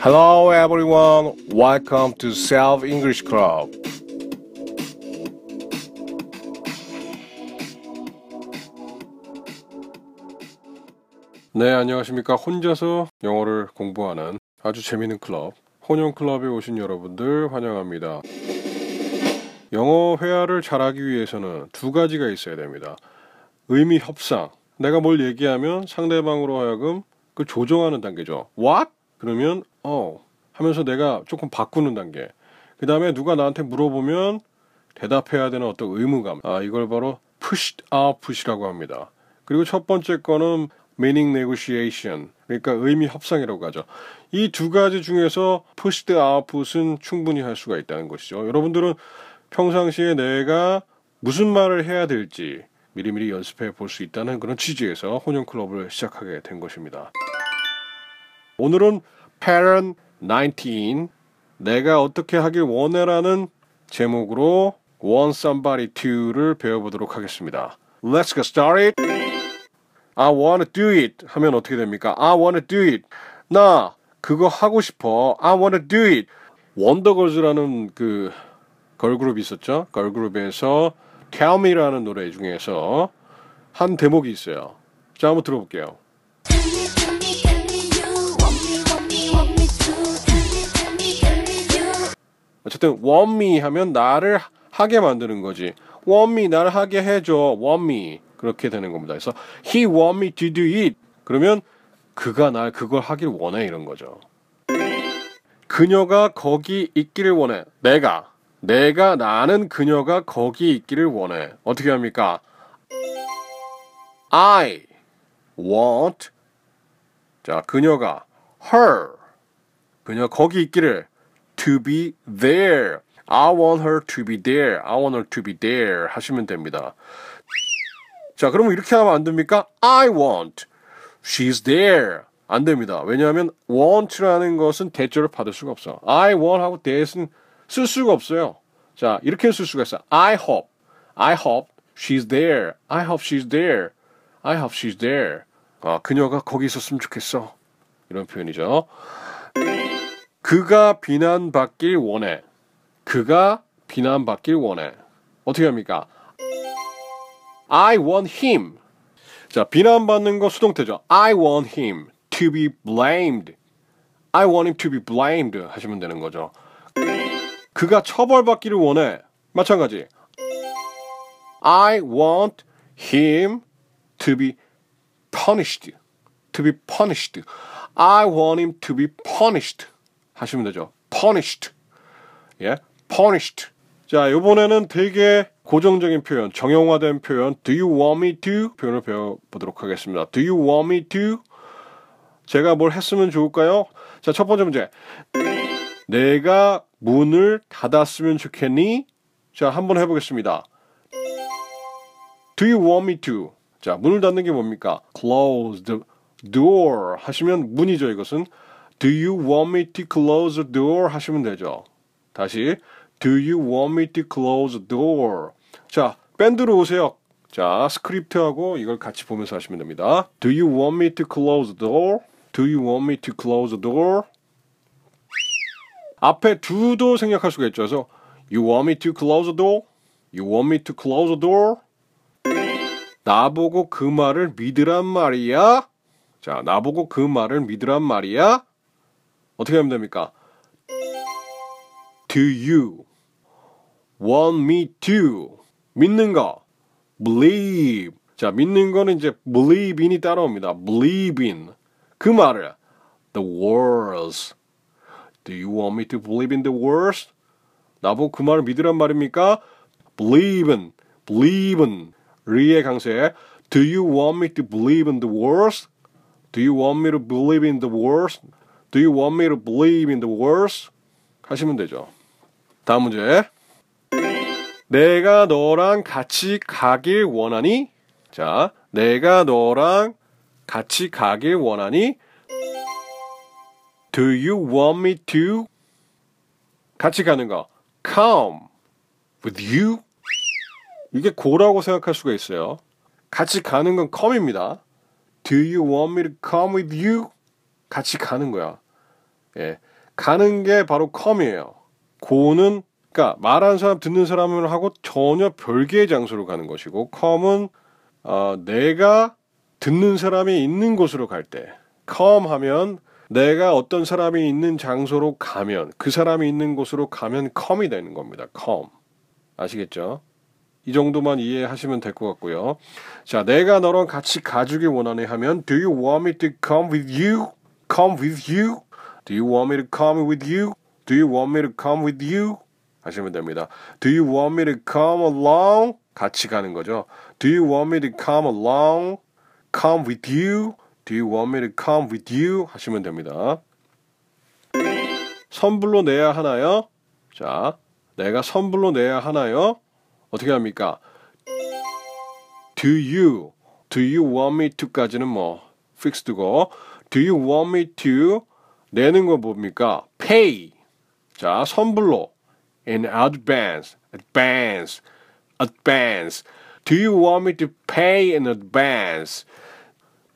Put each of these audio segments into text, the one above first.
Hello everyone. Welcome to Self English Club. 네, 안녕하십니까. 혼자서 영어를 공부하는 아주 재미있는 클럽, 혼영 클럽에 오신 여러분들 환영합니다. 영어 회화를 잘하기 위해서는 두 가지가 있어야 됩니다. 의미 협상. 내가 뭘 얘기하면 상대방으로 하여금 그 조정하는 단계죠. What? 그러면 어 하면서 내가 조금 바꾸는 단계. 그 다음에 누가 나한테 물어보면 대답해야 되는 어떤 의무감. 아 이걸 바로 pushed output이라고 합니다. 그리고 첫 번째 거는 meaning negotiation. 그러니까 의미 협상이라고 하죠. 이 두 가지 중에서 pushed output은 충분히 할 수가 있다는 것이죠. 여러분들은 평상시에 내가 무슨 말을 해야 될지 미리미리 연습해 볼 수 있다는 그런 취지에서 혼영 클럽을 시작하게 된 것입니다. 오늘은 Pattern 19 내가 어떻게 하길 원해라는 제목으로 Want Somebody To를 배워보도록 하겠습니다. Let's get started. I wanna do it 하면 어떻게 됩니까? I wanna do it. 나 그거 하고 싶어. I wanna do it. 원더걸즈라는 그 걸그룹이 있었죠. 걸그룹에서 Tell Me라는 노래 중에서 한 대목이 있어요. 자, 한번 들어볼게요. 어쨌든 me 하면 나를 하게 만드는 거지. me 나를 하게 해줘. me 그렇게 되는 겁니다. 그래서 he want me to do it. 그러면 그가 날 그걸 하길 원해 이런 거죠. 그녀가 거기 있기를 원해. 내가 내가 나는 그녀가 거기 있기를 원해. 어떻게 합니까? I want 자 그녀가 her 그녀 거기 있기를 to be there. I want her to be there. I want her to be there 하시면 됩니다. 자, 그러면 이렇게 하면 안 됩니까? I want. She's there. 안 됩니다. 왜냐하면 want라는 것은 대절을 받을 수가 없어. I want 하고 there는 쓸 수가 없어요. 자, 이렇게 쓸 수가 있어. I hope. I hope she's there. I hope she's there. I hope she's there. 아, 그녀가 거기 있었으면 좋겠어. 이런 표현이죠. 그가 비난받길 원해. 그가 비난받길 원해. 어떻게 합니까? I want him. 자, 비난받는 거 수동태죠. I want him to be blamed. I want him to be blamed 하시면 되는 거죠. 그가 처벌받기를 원해. 마찬가지. I want him to be punished. to be punished. I want him to be punished. 하시면 되죠. punished. 예, punished. 자, 이번에는 되게 고정적인 표현, 정형화된 표현, do you want me to 표현을 배워 보도록 하겠습니다. do you want me to? 제가 뭘 했으면 좋을까요? 자, 첫 번째 문제. 내가 문을 닫았으면 좋겠니? 자, 한번 해 보겠습니다. Do you want me to? 자, 문을 닫는 게 뭡니까? Close the door 하시면 문이죠, 이것은. Do you want me to close the door? 하시면 되죠. 다시. Do you want me to close the door? 자, 밴드로 오세요. 자, 스크립트하고 이걸 같이 보면서 하시면 됩니다. Do you want me to close the door? Do you want me to close the door? 앞에 do도 생략할 수가 있죠. 그래서 You want me to close the door? You want me to close the door? 나보고 그 말을 믿으란 말이야? 자, 나보고 그 말을 믿으란 말이야? 어떻게 하면 됩니까? Do you want me to? 믿는 거. believe. 자, 믿는 거는 이제 believe in이 따라옵니다. believe in. 그 말을. the words. Do you want me to believe in the words? 나보고 그 말을 믿으란 말입니까? believe in. believe in. 리의 강세. Do you want me to believe in the words? Do you want me to believe in the words? Do you want me to believe in the words? 하시면 되죠. 다음 문제. 내가 너랑 같이 가길 원하니? 자, 내가 너랑 같이 가길 원하니? Do you want me to? 같이 가는 거. Come with you? 이게 고라고 생각할 수가 있어요. 같이 가는 건 come입니다. Do you want me to come with you? 같이 가는 거야. 예. 가는 게 바로 come이에요. go는 그러니까 말하는 사람 듣는 사람을 하고 전혀 별개의 장소로 가는 것이고 come은 어, 내가 듣는 사람이 있는 곳으로 갈때 come 하면 내가 어떤 사람이 있는 장소로 가면 그 사람이 있는 곳으로 가면 come이 되는 겁니다. come 아시겠죠? 이 정도만 이해하시면 될 것 같고요. 자, 내가 너랑 같이 가주길 원하네 하면 Do you want me to come with you? Come with you? Do you want me to come with you? Do you want me to come with you? 하시면 됩니다. Do you want me to come along? 같이 가는 거죠. Do you want me to come along? Come with you? Do you want me to come with you? 하시면 됩니다. 선불로 내야 하나요? 자, 내가 선불로 내야 하나요? 어떻게 합니까? Do you, do you want me to까지는 뭐 fixed고 Do you want me to 내는 거 뭡니까? Pay. 자, 선불로 in advance, advance, advance. Do you want me to pay in advance?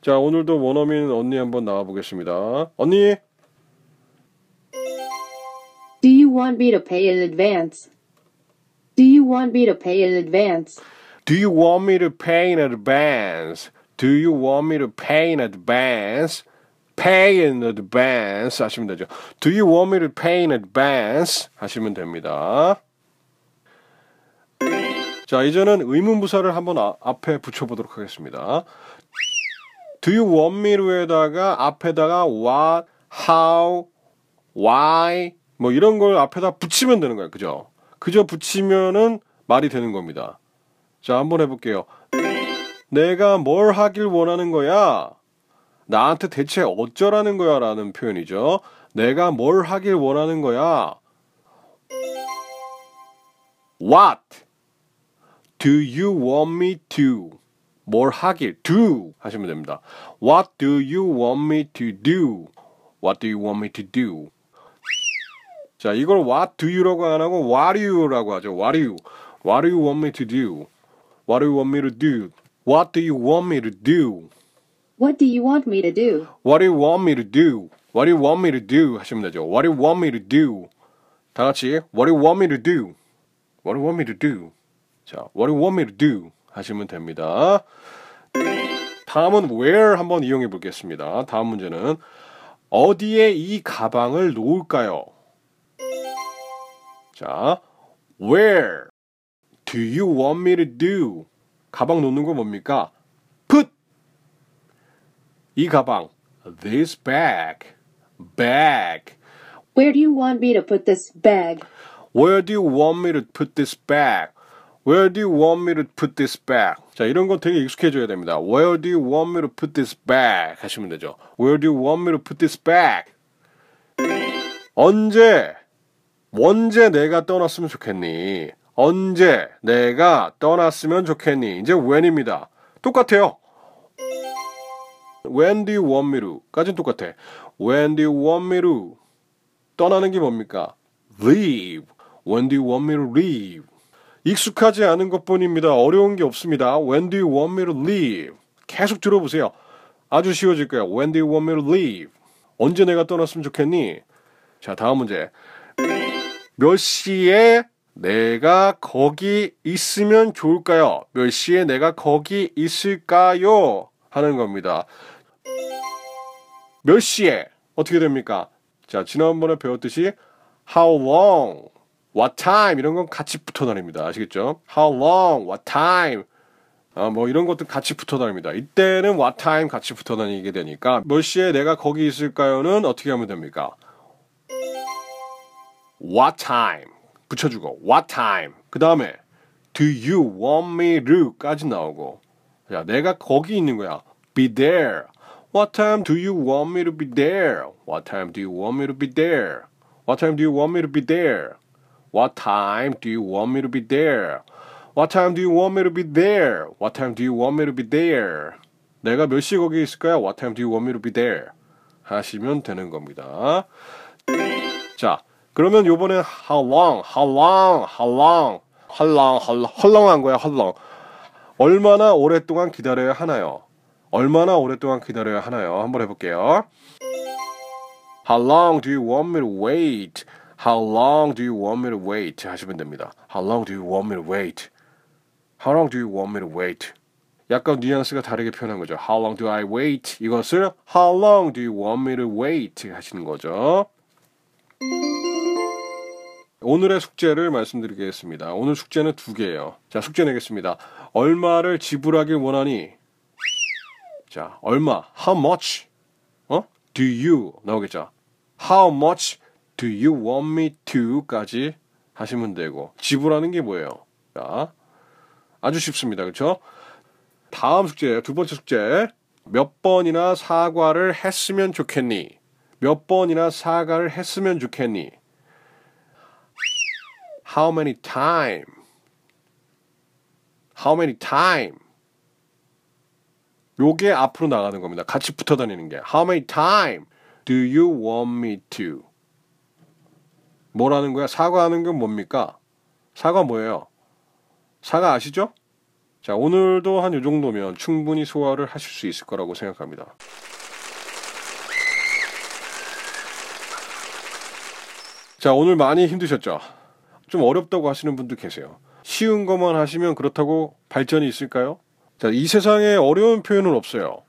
자, 오늘도 원어민 언니 한번 나와 보겠습니다. 언니, Do you want me to pay in advance? Do you want me to pay in advance? Do you want me to pay in advance? Do you want me to pay in advance? Pay in advance 하시면 되죠. Do you want me to pay in advance? 하시면 됩니다. 자, 이제는 의문 부사를 한번 아- 앞에 붙여 보도록 하겠습니다. Do you want me to에다가 앞에다가 what, how, why 뭐 이런 걸 앞에다 붙이면 되는 거예요. 그죠? 그저 붙이면은 말이 되는 겁니다. 자, 한번 해 볼게요. 내가 뭘 하길 원하는 거야? 나한테 대체 어쩌라는 거야? 라는 표현이죠. 내가 뭘 하길 원하는 거야? What do you want me to? 뭘 하길 do 하시면 됩니다. What do you want me to do? What do you want me to do? 자, 이걸 what do you라고 안 하고 what do you라고 하죠. what do you? What do you want me to do? What do you want me to do? What do you want me to do? What do you want me to do? What do you want me to do? What do you want me to do? 하시면 되죠. What do you want me to do? 다 같이 What do you want me to do? What do you want me to do? 자, What do you want me to do? 하시면 됩니다. 다음은 where 한번 이용해 보겠습니다. 다음 문제는 어디에 이 가방을 놓을까요? 자, where do you want me to do? 가방 놓는 거 뭡니까? 이 가방 this bag bag Where do you want me to put this bag? Where do you want me to put this bag? Where do you want me to put this bag? 자, 이런 건 되게 익숙해져야 됩니다. Where do you want me to put this bag? 하시면 되죠. Where do you want me to put this bag? 언제, 언제 내가 떠났으면 좋겠니? 언제 내가 떠났으면 좋겠니? 이제 when입니다. 똑같아요. When do you want me to? 까진 똑같아. When do you want me to? 떠나는 게 뭡니까? Leave. When do you want me to leave? 익숙하지 않은 것뿐입니다. 어려운 게 없습니다. When do you want me to leave? 계속 들어보세요. 아주 쉬워질 거예요. When do you want me to leave? 언제 내가 떠났으면 좋겠니? 자, 다음 문제. 몇 시에 내가 거기 있으면 좋을까요? 몇 시에 내가 거기 있을까요? 하는 겁니다. 몇 시에 어떻게 됩니까? 자, 지난번에 배웠듯이 how long, what time 이런 건 같이 붙어 다닙니다. 아시겠죠? how long, what time 아, 뭐 이런 것도 같이 붙어 다닙니다. 이때는 what time 같이 붙어 다니게 되니까 몇 시에 내가 거기 있을까요는 어떻게 하면 됩니까? what time 붙여주고 what time 그 다음에 do you want me to까지 나오고 자 내가 거기 있는 거야 be there what time do you want me to be there what time do you want me to be there what time do you want me to be there what time do you want me to be there what time do you want me to be there what time do you want me to be there 내가 몇 시 거기 있을까요 what time do you want me to be there 하시면 되는 겁니다 자, 그러면 요번에 how long, how long, how long, 헐렁, 헐렁, 헐렁한 거야, 헐렁. 얼마나 오랫동안 기다려야 하나요? 얼마나 오랫동안 기다려야 하나요? 한번 해볼게요. How long do you want me to wait? How long do you want me to wait? 하시면 됩니다. How long do you want me to wait? How long do you want me to wait? 약간 뉘앙스가 다르게 표현한 거죠. How long do I wait? 이것을 How long do you want me to wait? 하시는 거죠. 오늘의 숙제를 말씀드리겠습니다. 오늘 숙제는 두 개예요. 자, 숙제 내겠습니다. 얼마를 지불하길 원하니? 자, 얼마? How much? 어? Do you 나오겠죠? How much do you want me to?까지 하시면 되고 지불하는 게 뭐예요? 자, 아주 쉽습니다. 그렇죠? 다음 숙제, 두 번째 숙제. 몇 번이나 사과를 했으면 좋겠니? 몇 번이나 사과를 했으면 좋겠니? How many time? How many time? 요게 앞으로 나가는 겁니다. 같이 붙어 다니는 게. How many time do you want me to? 뭐라는 거야? 사과하는 건 뭡니까? 사과 뭐예요? 사과 아시죠? 자, 오늘도 한 요 정도면 충분히 소화를 하실 수 있을 거라고 생각합니다. 자, 오늘 많이 힘드셨죠? 좀 어렵다고 하시는 분도 계세요. 쉬운 것만 하시면 그렇다고 발전이 있을까요? 자, 이 세상에 어려운 표현은 없어요.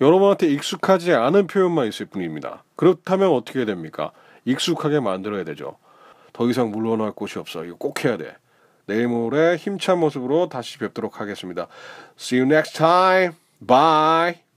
여러분한테 익숙하지 않은 표현만 있을 뿐입니다. 그렇다면 어떻게 됩니까? 익숙하게 만들어야 되죠. 더 이상 물러날 곳이 없어. 이거 꼭 해야 돼. 내일 모레 힘찬 모습으로 다시 뵙도록 하겠습니다. See you next time. Bye.